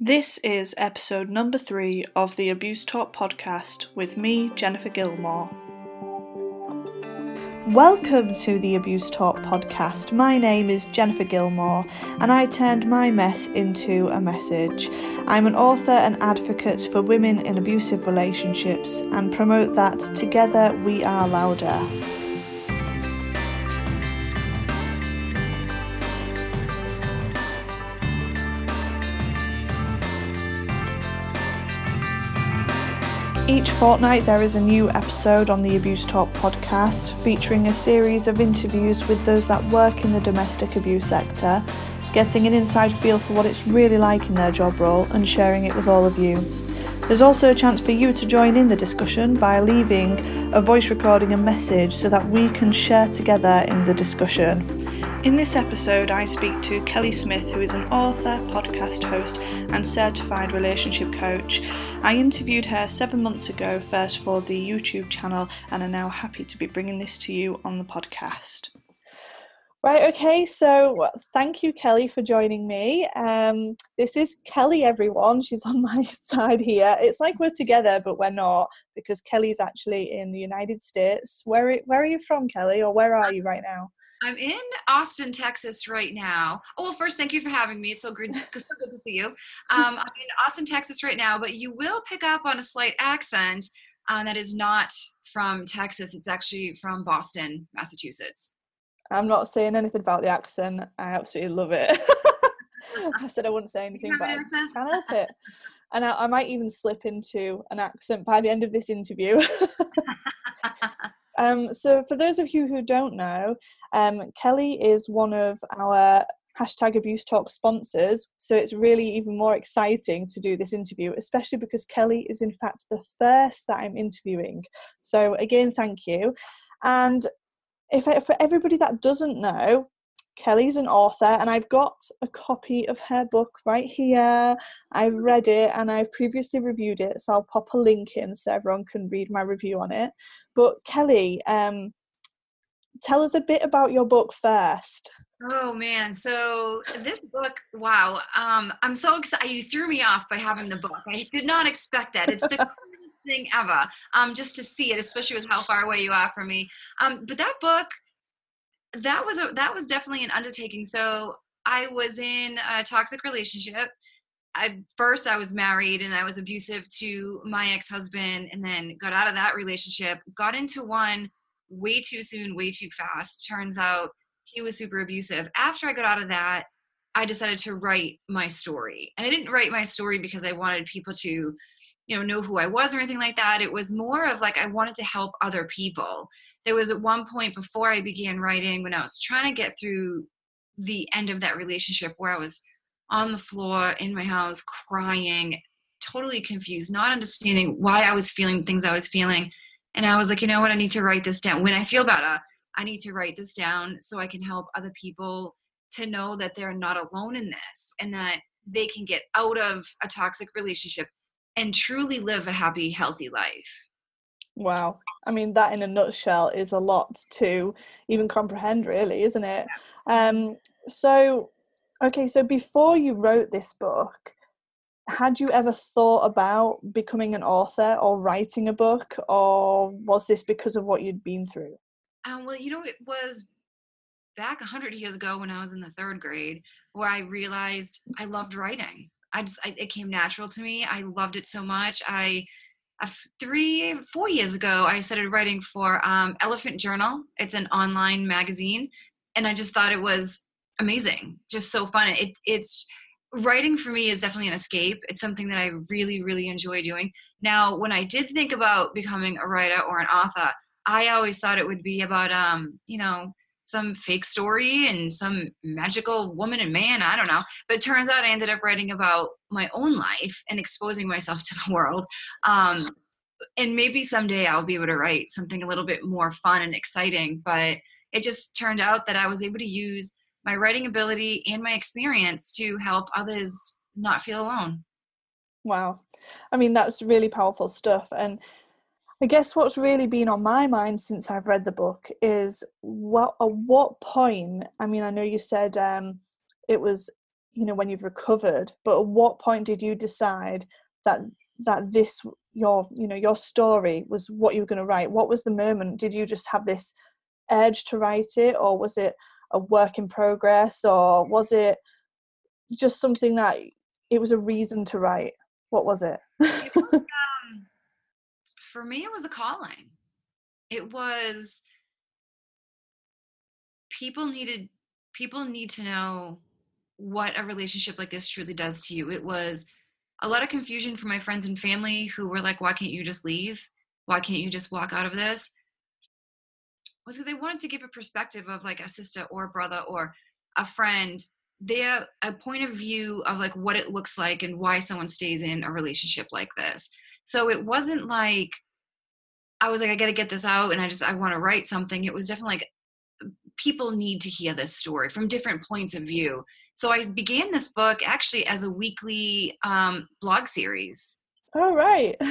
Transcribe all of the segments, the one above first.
This is episode number three of the Abuse Talk podcast with me, Jennifer Gilmore. Welcome to the Abuse Talk podcast. My name is Jennifer Gilmore, and I turned my mess into a message. I'm an author and advocate for women in abusive relationships and promote that together we are louder. Each fortnight, there is a new episode on the Abuse Talk podcast featuring a series of interviews with those that work in the domestic abuse sector, getting an inside feel for what it's really like in their job role and sharing it with all of you. There's also a chance for you to join in the discussion by leaving a voice recording and message so that we can share together in the discussion. In this episode, I speak to Kelly Smith, who is an author, podcast host, and certified relationship coach. I interviewed her seven months ago, first for the YouTube channel, and are now happy to be bringing this to you on the podcast. Right, okay, so thank you, Kelly, for joining me. Um, this is Kelly, everyone. She's on my side here. It's like we're together, but we're not because Kelly's actually in the United States. Where, where are you from, Kelly, or where are you right now? I'm in Austin, Texas right now. Oh, well, first, thank you for having me. It's so good, so good to see you. Um, I'm in Austin, Texas right now, but you will pick up on a slight accent uh, that is not from Texas. It's actually from Boston, Massachusetts. I'm not saying anything about the accent. I absolutely love it. I said I wouldn't say anything, but I can't help it. And I, I might even slip into an accent by the end of this interview. Um, so, for those of you who don't know, um, Kelly is one of our hashtag abuse talk sponsors. So it's really even more exciting to do this interview especially because kelly is in fact the first that i'm interviewing. So again thank you. And if for everybody that doesn't know, Kelly's an author, and I've got a copy of her book right here. I've read it and I've previously reviewed it, so I'll pop a link in so everyone can read my review on it. But Kelly, um, tell us a bit about your book first. Oh man, so this book, wow! Um, I'm so excited. You threw me off by having the book. I did not expect that. It's the coolest thing ever um, just to see it, especially with how far away you are from me. Um, but that book, that was a that was definitely an undertaking. So I was in a toxic relationship. I first I was married and I was abusive to my ex-husband and then got out of that relationship, got into one way too soon, way too fast. Turns out he was super abusive. After I got out of that, I decided to write my story. And I didn't write my story because I wanted people to you know know who i was or anything like that it was more of like i wanted to help other people there was at one point before i began writing when i was trying to get through the end of that relationship where i was on the floor in my house crying totally confused not understanding why i was feeling things i was feeling. And i was like you know what? I need to write this down. When i feel better i need to write this down so i can help other people to know that they're not alone in this and that they can get out of a toxic relationship and truly live a happy, healthy life. Wow. I mean, that in a nutshell is a lot to even comprehend, really, isn't it? Um, so, okay, so before you wrote this book, had you ever thought about becoming an author or writing a book, or was this because of what you'd been through? Um, well, you know, it was back 100 years ago when I was in the third grade where I realized I loved writing. I just I, it came natural to me. I loved it so much. I three four years ago I started writing for um, Elephant Journal. It's an online magazine, and I just thought it was amazing, just so fun. It it's writing for me is definitely an escape. It's something that I really really enjoy doing. Now, when I did think about becoming a writer or an author, I always thought it would be about um you know some fake story and some magical woman and man i don't know. But it turns out i ended up writing about my own life and exposing myself to the world. Um, and maybe someday i'll be able to write something a little bit more fun and exciting but it just turned out that i was able to use my writing ability and my experience to help others not feel alone. Wow. I mean that's really powerful stuff and I guess what's really been on my mind since I've read the book is what at what point I mean I know you said um, it was you know when you've recovered but at what point did you decide that that this your you know your story was what you were going to write? What was the moment? Did you just have this urge to write it or was it a work in progress or was it just something that it was a reason to write? What was it, for me it was a calling it was people needed people need to know what a relationship like this truly does to you. It was a lot of confusion for my friends and family who were like, why can't you just leave? Why can't you just walk out of this? Was because they wanted to give a perspective of like a sister or a brother or a friend, their a point of view of like what it looks like and why someone stays in a relationship like this. So it wasn't like I was like, I gotta get this out and I just I want to write something. It was definitely like people need to hear this story from different points of view. So I began this book actually as a weekly um, blog series. Oh, right.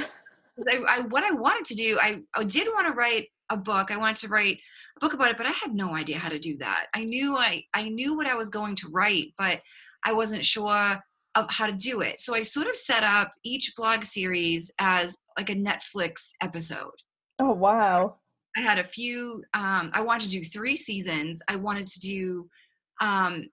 I, I, what I wanted to do, I, I did want to write a book. I wanted to write a book about it, but I had no idea how to do that. I knew I, I knew what I was going to write, but I wasn't sure of how to do it. So I sort of set up each blog series as like a Netflix episode. Oh wow. I had a few. Um, I wanted to do three seasons. I wanted to do um,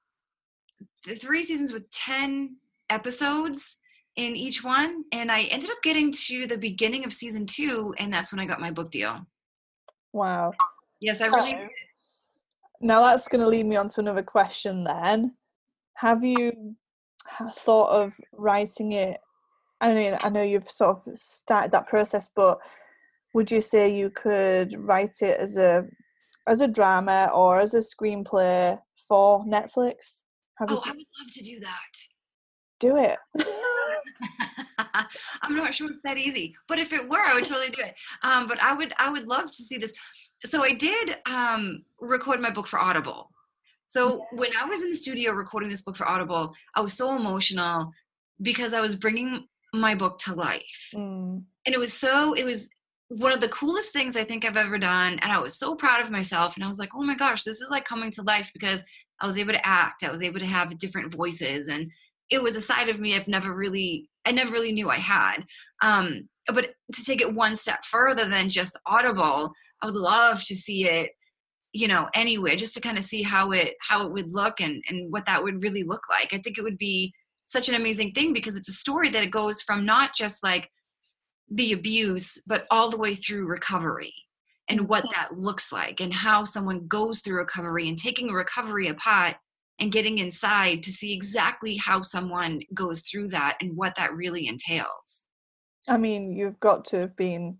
three seasons with ten episodes in each one, and I ended up getting to the beginning of season two, and that's when I got my book deal. Wow. Yes, I really. now that's going to lead me on to another question. Then, have you thought of writing it? I mean, I know you've sort of started that process, but would you say you could write it as a as a drama or as a screenplay for Netflix? Have oh, I would love to do that. Do it. I'm not sure it's that easy, but if it were, I would totally do it. Um, but I would, I would love to see this. So I did um, record my book for Audible. So when I was in the studio recording this book for Audible, I was so emotional because I was bringing my book to life, mm. and it was so, it was one of the coolest things I think I've ever done. And I was so proud of myself. And I was like, oh my gosh, this is like coming to life because I was able to act. I was able to have different voices. And it was a side of me I've never really, I never really knew I had. Um, but to take it one step further than just Audible, I would love to see it, you know, anywhere, just to kind of see how it, how it would look and, and what that would really look like. I think it would be such an amazing thing because it's a story that it goes from not just like, the abuse, but all the way through recovery and what that looks like and how someone goes through recovery and taking a recovery apart and getting inside to see exactly how someone goes through that and what that really entails. I mean, you've got to have been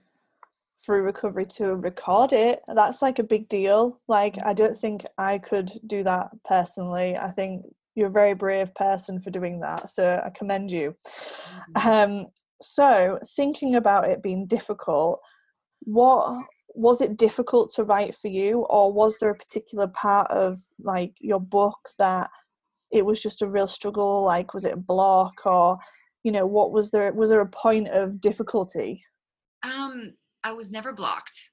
through recovery to record it. That's like a big deal. Like, I don't think I could do that personally. I think you're a very brave person for doing that. So I commend you. Mm-hmm. Um, so thinking about it being difficult what was it difficult to write for you? Or was there a particular part of like your book that it was just a real struggle? Like was it a block? Or you know what was there was there a point of difficulty? Um i was never blocked.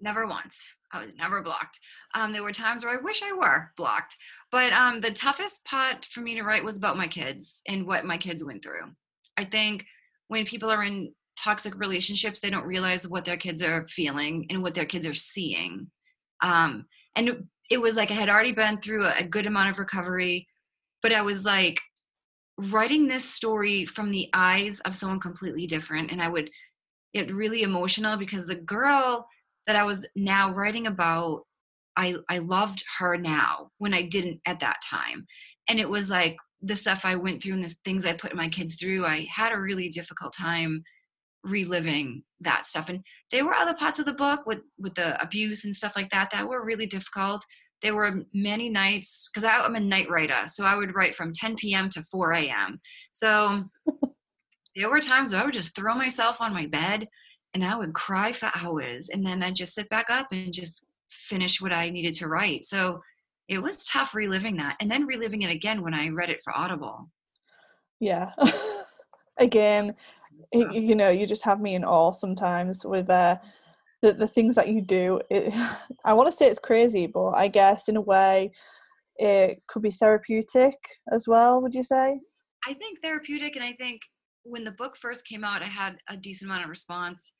Never once. I was never blocked. Um there were times where i wish i were blocked. But um the toughest part for me to write was about my kids and what my kids went through. I think when people are in toxic relationships, they don't realize what their kids are feeling and what their kids are seeing. Um, and it was like I had already been through a, good amount of recovery, but I was like writing this story from the eyes of someone completely different. And I would get really emotional because the girl that I was now writing about, I, I loved her now when I didn't at that time. And it was like the stuff I went through and the things I put my kids through, I had a really difficult time reliving that stuff. And there were other parts of the book with with the abuse and stuff like that that were really difficult. There were many nights because I'm a night writer, so I would write from 10 p.m. to 4 a.m. So there were times where I would just throw myself on my bed and I would cry for hours, and then I'd just sit back up and just finish what I needed to write. So it was tough reliving that and then reliving it again when I read it for Audible. Yeah. again, you know, you just have me in awe sometimes with uh, the, the things that you do. It, I want to say it's crazy, but I guess in a way, it could be therapeutic as well would you say i think therapeutic and i think when the book first came out i had a decent amount of response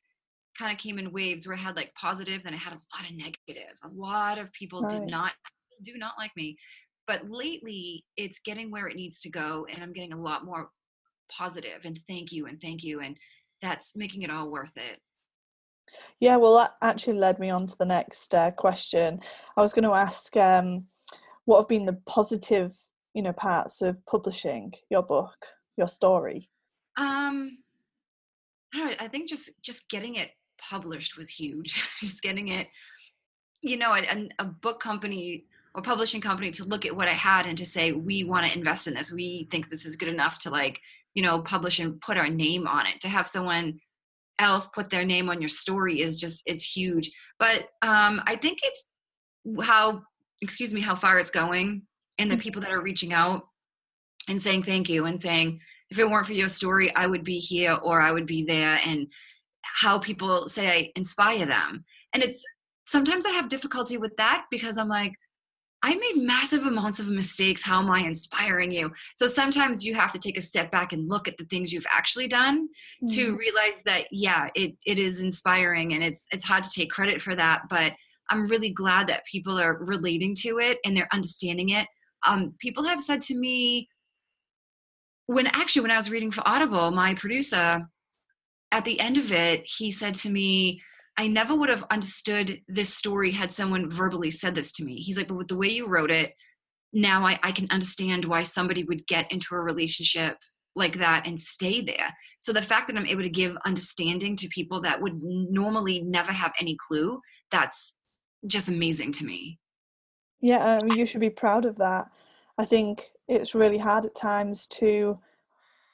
kind of came in waves where i had like positive then i had a lot of negative a lot of people right. did not do not like me but lately it's getting where it needs to go and i'm getting a lot more positive and thank you and thank you and that's making it all worth it. Yeah well that actually led me on to the next uh, question. I was going to ask um, what have been the positive you know parts of publishing your book your story? Um I, know, I think just just getting it published was huge. Just getting it you know a, a book company or publishing company to look at what I had and to say, we want to invest in this. We think this is good enough to like, you know, publish and put our name on it. To have someone else put their name on your story is just, it's huge. But um, I think it's how, excuse me, how far it's going and the mm-hmm. people that are reaching out and saying thank you and saying, if it weren't for your story, I would be here or I would be there. And how people say I inspire them. And it's sometimes I have difficulty with that because I'm like, I made massive amounts of mistakes. How am I inspiring you? So sometimes you have to take a step back and look at the things you've actually done mm-hmm. to realize that yeah, it it is inspiring and it's it's hard to take credit for that, but I'm really glad that people are relating to it and they're understanding it. Um, people have said to me when actually when I was reading for Audible, my producer at the end of it, he said to me, I never would have understood this story had someone verbally said this to me. He's like, but with the way you wrote it, now I, I can understand why somebody would get into a relationship like that and stay there. So the fact that I'm able to give understanding to people that would normally never have any clue, that's just amazing to me. Yeah, um, you should be proud of that. I think it's really hard at times to,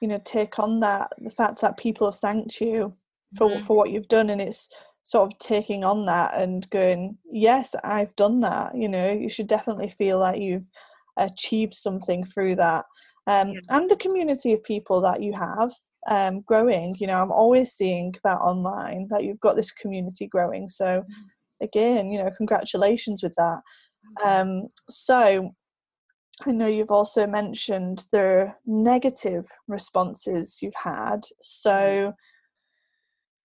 you know, take on that the fact that people have thanked you for mm-hmm. for what you've done, and it's sort of taking on that and going, yes, I've done that. You know, you should definitely feel like you've achieved something through that. Um. And the community of people that you have um, growing. You know, I'm always seeing that online that you've got this community growing. So, mm-hmm. again, you know, congratulations with that. Um, so, I know you've also mentioned the negative responses you've had. So,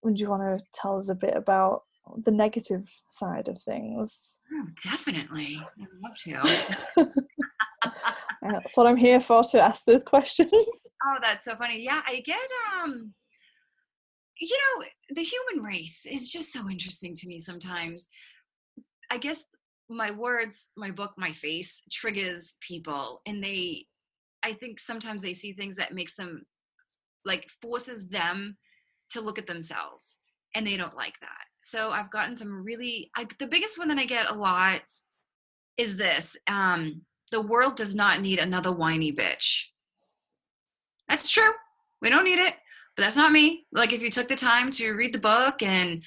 would you want to tell us a bit about the negative side of things? Oh, definitely. I'd love to. that's what I'm here for to ask those questions. Oh, that's so funny. Yeah, I get um you know, the human race is just so interesting to me sometimes. I guess my words, my book, my face triggers people and they I think sometimes they see things that makes them like forces them to look at themselves and they don't like that. So i've gotten some really I, the biggest one that i get a lot is this um, the world does not need another whiny bitch. That's true. We don't need it but that's not me. Like if you took the time to read the book and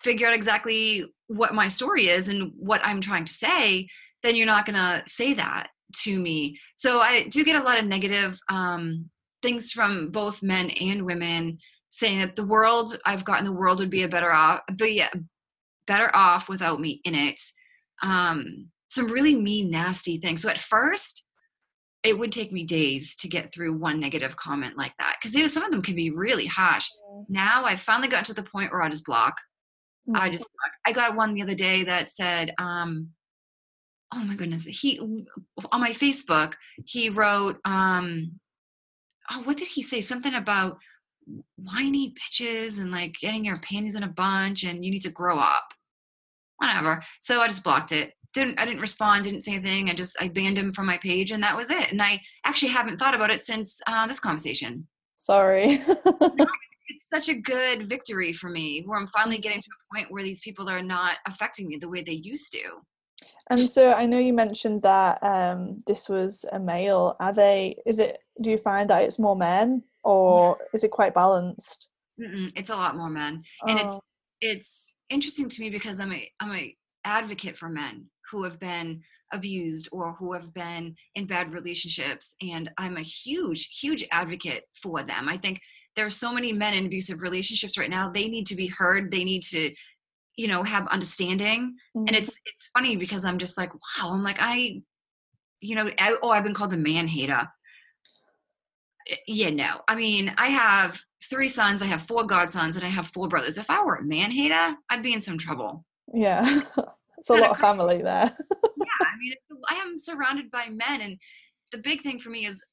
figure out exactly what my story is and what i'm trying to say then you're not going to say that to me. So i do get a lot of negative um, things from both men and women saying that the world I've gotten the world would be a better off, but yeah, better off without me in it. Um, some really mean, nasty things. So at first, it would take me days to get through one negative comment like that because some of them can be really harsh. Now I've finally gotten to the point where I just block. Mm-hmm. I just block. I got one the other day that said, um, "Oh my goodness!" He on my Facebook he wrote, um, "Oh, what did he say? Something about." Whiny bitches and like getting your panties in a bunch and you need to grow up. Whatever. So I just blocked it. Didn't I didn't respond, didn't say anything. I just I banned him from my page and that was it. And I actually haven't thought about it since uh, this conversation. Sorry. it's such a good victory for me where I'm finally getting to a point where these people are not affecting me the way they used to. And so I know you mentioned that um, this was a male. Are they? Is it? Do you find that it's more men or is it quite balanced? Mm-mm, it's a lot more men, and oh. it's it's interesting to me because I'm a I'm a advocate for men who have been abused or who have been in bad relationships, and I'm a huge huge advocate for them. I think there are so many men in abusive relationships right now. They need to be heard. They need to you know have understanding mm-hmm. and it's it's funny because i'm just like wow i'm like i you know, I, oh, I've been called a man hater. Yeah, no. I mean, I have three sons, I have four godsons, and I have four brothers. If I were a man hater, I'd be in some trouble. Yeah. it's a lot of family there. yeah, I mean, I am surrounded by men, and the big thing for me is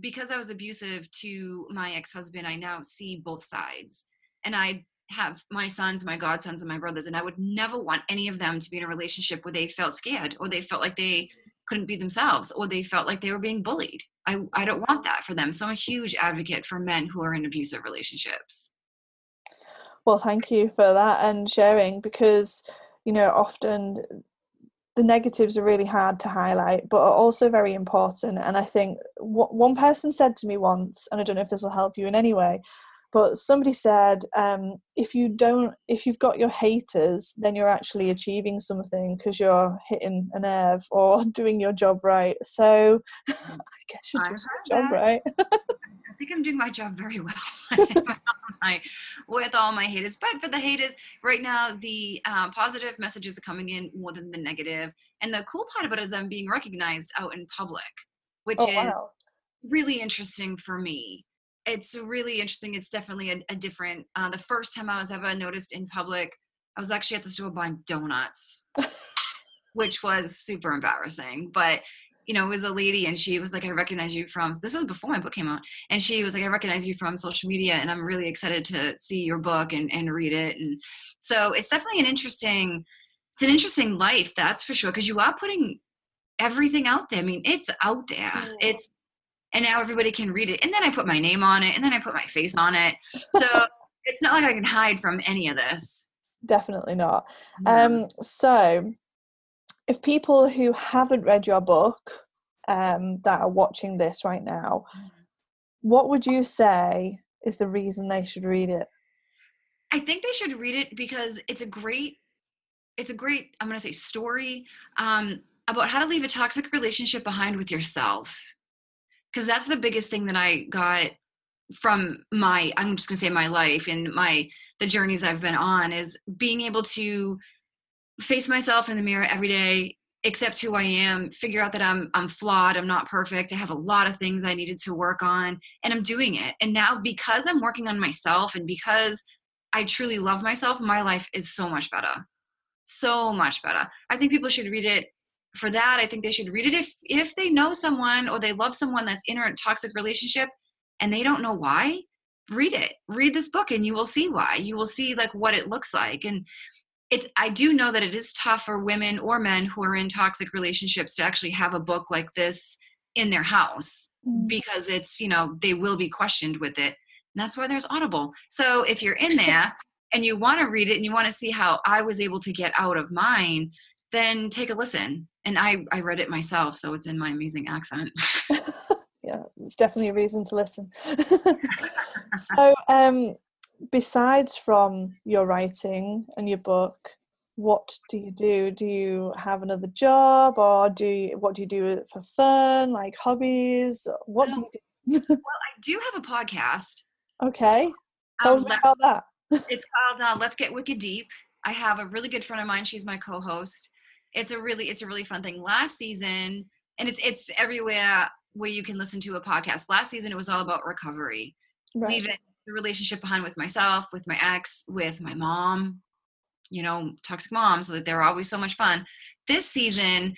because I was abusive to my ex husband, I now see both sides. And I have my sons, my godsons, and my brothers, and I would never want any of them to be in a relationship where they felt scared or they felt like they couldn't be themselves or they felt like they were being bullied. I, I don't want that for them. So I'm a huge advocate for men who are in abusive relationships. Well, thank you for that and sharing because, you know, often the negatives are really hard to highlight, but are also very important. And I think what one person said to me once, and I don't know if this will help you in any way, but somebody said um, if you don't if you've got your haters then you're actually achieving something because you're hitting a nerve or doing your job right so i guess you're doing your job that. right I think I'm doing my job very well with all my haters. But for the haters, right now the uh, positive messages are coming in more than the negative. And the cool part about it is I'm being recognized out in public, which oh, is wow. really interesting for me it's really interesting. It's definitely a, a different. Uh, the first time I was ever noticed in public, I was actually at the store buying donuts, which was super embarrassing. But you know, it was a lady, and she was like, "I recognize you from." This was before my book came out, and she was like, "I recognize you from social media, and I'm really excited to see your book and and read it." And so it's definitely an interesting. It's an interesting life, that's for sure, because you are putting everything out there. I mean, it's out there. It's and now everybody can read it. And then I put my name on it, and then I put my face on it. So it's not like I can hide from any of this. Definitely not. Um, so, if people who haven't read your book um, that are watching this right now, mm. what would you say is the reason they should read it? I think they should read it because it's a great, it's a great, I'm going to say story um, about how to leave a toxic relationship behind with yourself because that's the biggest thing that I got from my I'm just gonna say my life and my the journeys I've been on is being able to face myself in the mirror every day accept who I am, figure out that I'm I'm flawed, I'm not perfect, I have a lot of things I needed to work on and I'm doing it. And now because I'm working on myself and because I truly love myself, my life is so much better. So much better. I think people should read it for that i think they should read it. If if they know someone or they love someone that's in a toxic relationship and they don't know why read it. Read this book and you will see why. You will see like what it looks like. And it's i do know that it is tough for women or men who are in toxic relationships to actually have a book like this in their house mm. because it's you know they will be questioned with it. And that's why there's audible. So if you're in there and you want to read it and you want to see how i was able to get out of mine then take a listen. And I, I read it myself, so it's in my amazing accent. yeah, it's definitely a reason to listen. so, um, besides from your writing and your book, what do you do? Do you have another job, or do you, what do you do for fun, like hobbies? What do you do? well, I do have a podcast. Okay, tell um, us about that. it's called uh, Let's Get Wicked Deep. I have a really good friend of mine. She's my co-host, it's a really it's a really fun thing. Last season, and it's it's everywhere where you can listen to a podcast. Last season, it was all about recovery, right. leaving the relationship behind with myself, with my ex, with my mom. You know, toxic mom, so that they're always so much fun. This season,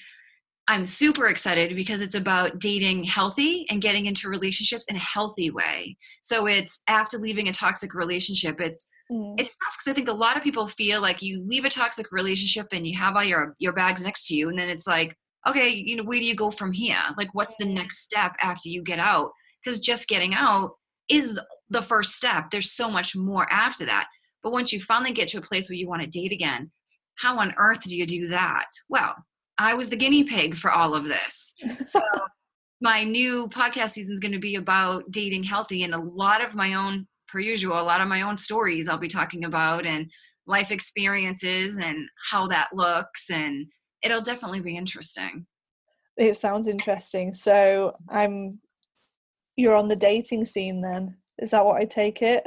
I'm super excited because it's about dating healthy and getting into relationships in a healthy way. So it's after leaving a toxic relationship, it's Mm. It's tough because I think a lot of people feel like you leave a toxic relationship and you have all your your bags next to you, and then it's like, okay, you know, where do you go from here? Like, what's the next step after you get out? Because just getting out is the first step. There's so much more after that. But once you finally get to a place where you want to date again, how on earth do you do that? Well, I was the guinea pig for all of this. So my new podcast season is going to be about dating healthy and a lot of my own per usual, a lot of my own stories I'll be talking about and life experiences and how that looks. And it'll definitely be interesting. It sounds interesting. So I'm, you're on the dating scene then. Is that what I take it?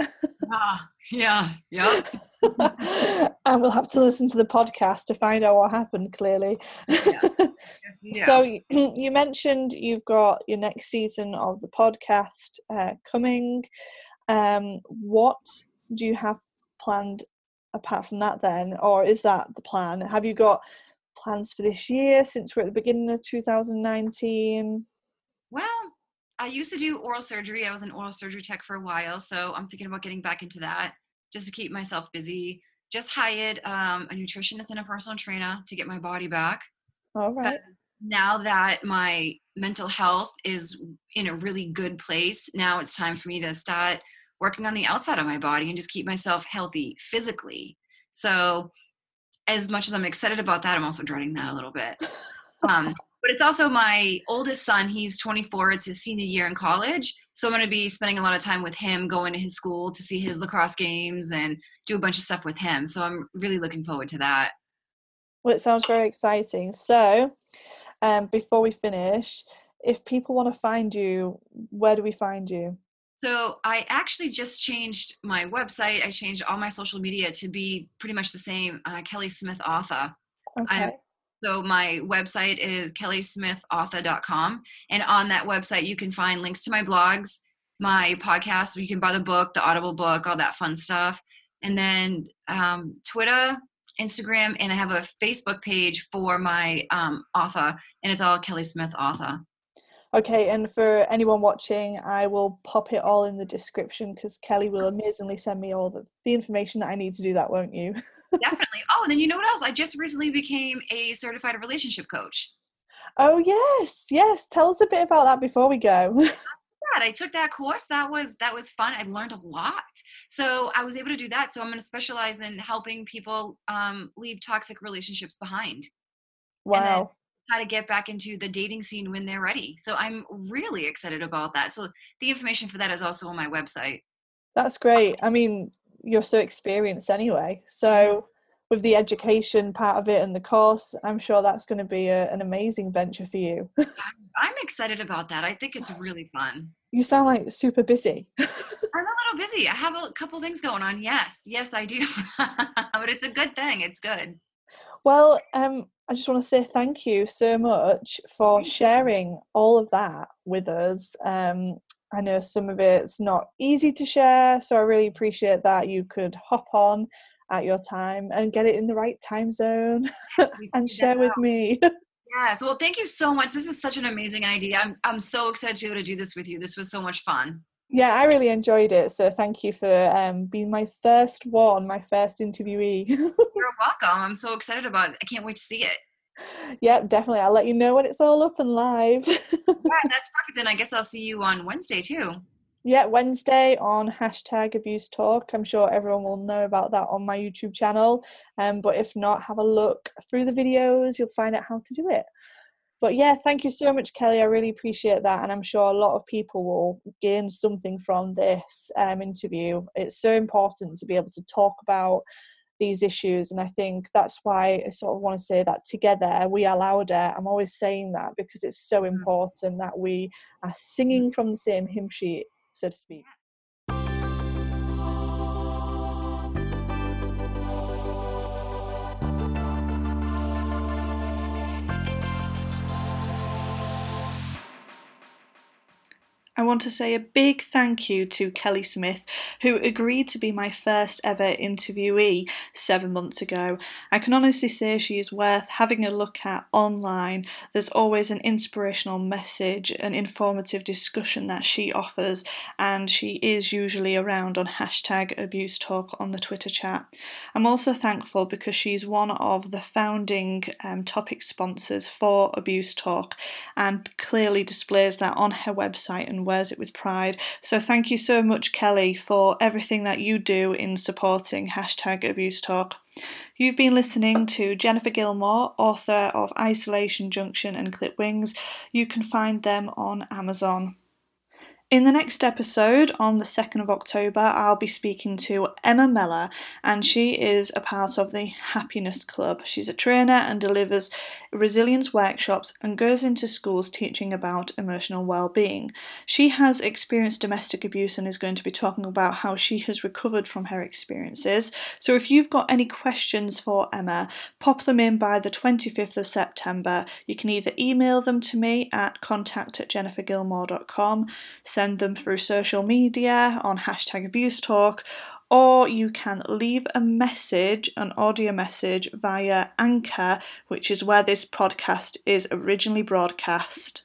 ah, yeah, yeah. and we'll have to listen to the podcast to find out what happened, clearly. Yeah. Yeah. so, you mentioned you've got your next season of the podcast uh, coming. Um, what do you have planned apart from that, then? Or is that the plan? Have you got plans for this year since we're at the beginning of 2019? Well, I used to do oral surgery. I was an oral surgery tech for a while, so I'm thinking about getting back into that just to keep myself busy. Just hired um, a nutritionist and a personal trainer to get my body back. All right. But now that my mental health is in a really good place, now it's time for me to start working on the outside of my body and just keep myself healthy physically. So, as much as I'm excited about that, I'm also dreading that a little bit. Um, but it's also my oldest son. He's 24. It's his senior year in college. So I'm going to be spending a lot of time with him, going to his school to see his lacrosse games and do a bunch of stuff with him. So I'm really looking forward to that. Well, it sounds very exciting. So, um, before we finish, if people want to find you, where do we find you? So I actually just changed my website. I changed all my social media to be pretty much the same. Uh, Kelly Smith Author. Okay. I'm, so my website is kellysmithauthor.com. And on that website, you can find links to my blogs, my podcast, you can buy the book, the Audible book, all that fun stuff. And then um, Twitter, Instagram, and I have a Facebook page for my um, author, and it's all Kelly Smith Author. Okay, and for anyone watching, I will pop it all in the description because Kelly will amazingly send me all the, the information that I need to do that, won't you? Definitely. Oh, and then you know what else? I just recently became a certified relationship coach. Oh yes, yes. Tell us a bit about that before we go. I took that course. That was that was fun. I learned a lot. So I was able to do that. So I'm going to specialize in helping people um, leave toxic relationships behind. Wow. How to get back into the dating scene when they're ready. So I'm really excited about that. So the information for that is also on my website. That's great. I mean, you're so experienced anyway. So with the education part of it and the course, I'm sure that's going to be a, an amazing venture for you. I'm excited about that. I think it's really fun. You sound like super busy. I'm a little busy. I have a couple things going on. Yes, yes, I do. but it's a good thing. It's good. Well, um, I just want to say thank you so much for sharing all of that with us. Um, I know some of it's not easy to share, so I really appreciate that you could hop on at your time and get it in the right time zone and share with me. Yes. Well, thank you so much. This is such an amazing idea. I'm I'm so excited to be able to do this with you. This was so much fun. Yeah, I really enjoyed it. So thank you for um, being my first one, my first interviewee. You're welcome. I'm so excited about it. I can't wait to see it. Yep, definitely. I'll let you know when it's all up and live. yeah, that's perfect. Then I guess I'll see you on Wednesday too. Yeah, Wednesday on hashtag abuse talk. I'm sure everyone will know about that on my YouTube channel. Um, but if not, have a look through the videos. You'll find out how to do it. But yeah, thank you so much, Kelly. I really appreciate that. And I'm sure a lot of people will gain something from this um, interview. It's so important to be able to talk about these issues and i think that's why i sort of want to say that together we are louder i'm always saying that because it's so mm. important that we are singing from the same hymn sheet so to speak I want to say a big thank you to Kelly Smith, who agreed to be my first ever interviewee seven months ago. I can honestly say she is worth having a look at online. There's always an inspirational message, an informative discussion that she offers, and she is usually around on hashtag abuse talk on the Twitter chat. I'm also thankful because she's one of the founding um, topic sponsors for Abuse Talk and clearly displays that on her website and wears it with pride. So thank you so much, Kelly, for everything that you do in supporting hashtag abuse talk. You've been listening to Jennifer Gilmore, author of Isolation Junction and Clipped Wings. You can find them on Amazon. In the next episode, on the 2nd of October, I'll be speaking to Emma Meller, and she is a part of the Happiness Club. She's a trainer and delivers resilience workshops and goes into schools teaching about emotional well-being. She has experienced domestic abuse and is going to be talking about how she has recovered from her experiences. So if you've got any questions for Emma, pop them in by the 25th of September. You can either email them to me at contact at jennifergilmore.com send them through social media on hashtag abuse talk, or you can leave a message, an audio message via Anchor, which is where this podcast is originally broadcast.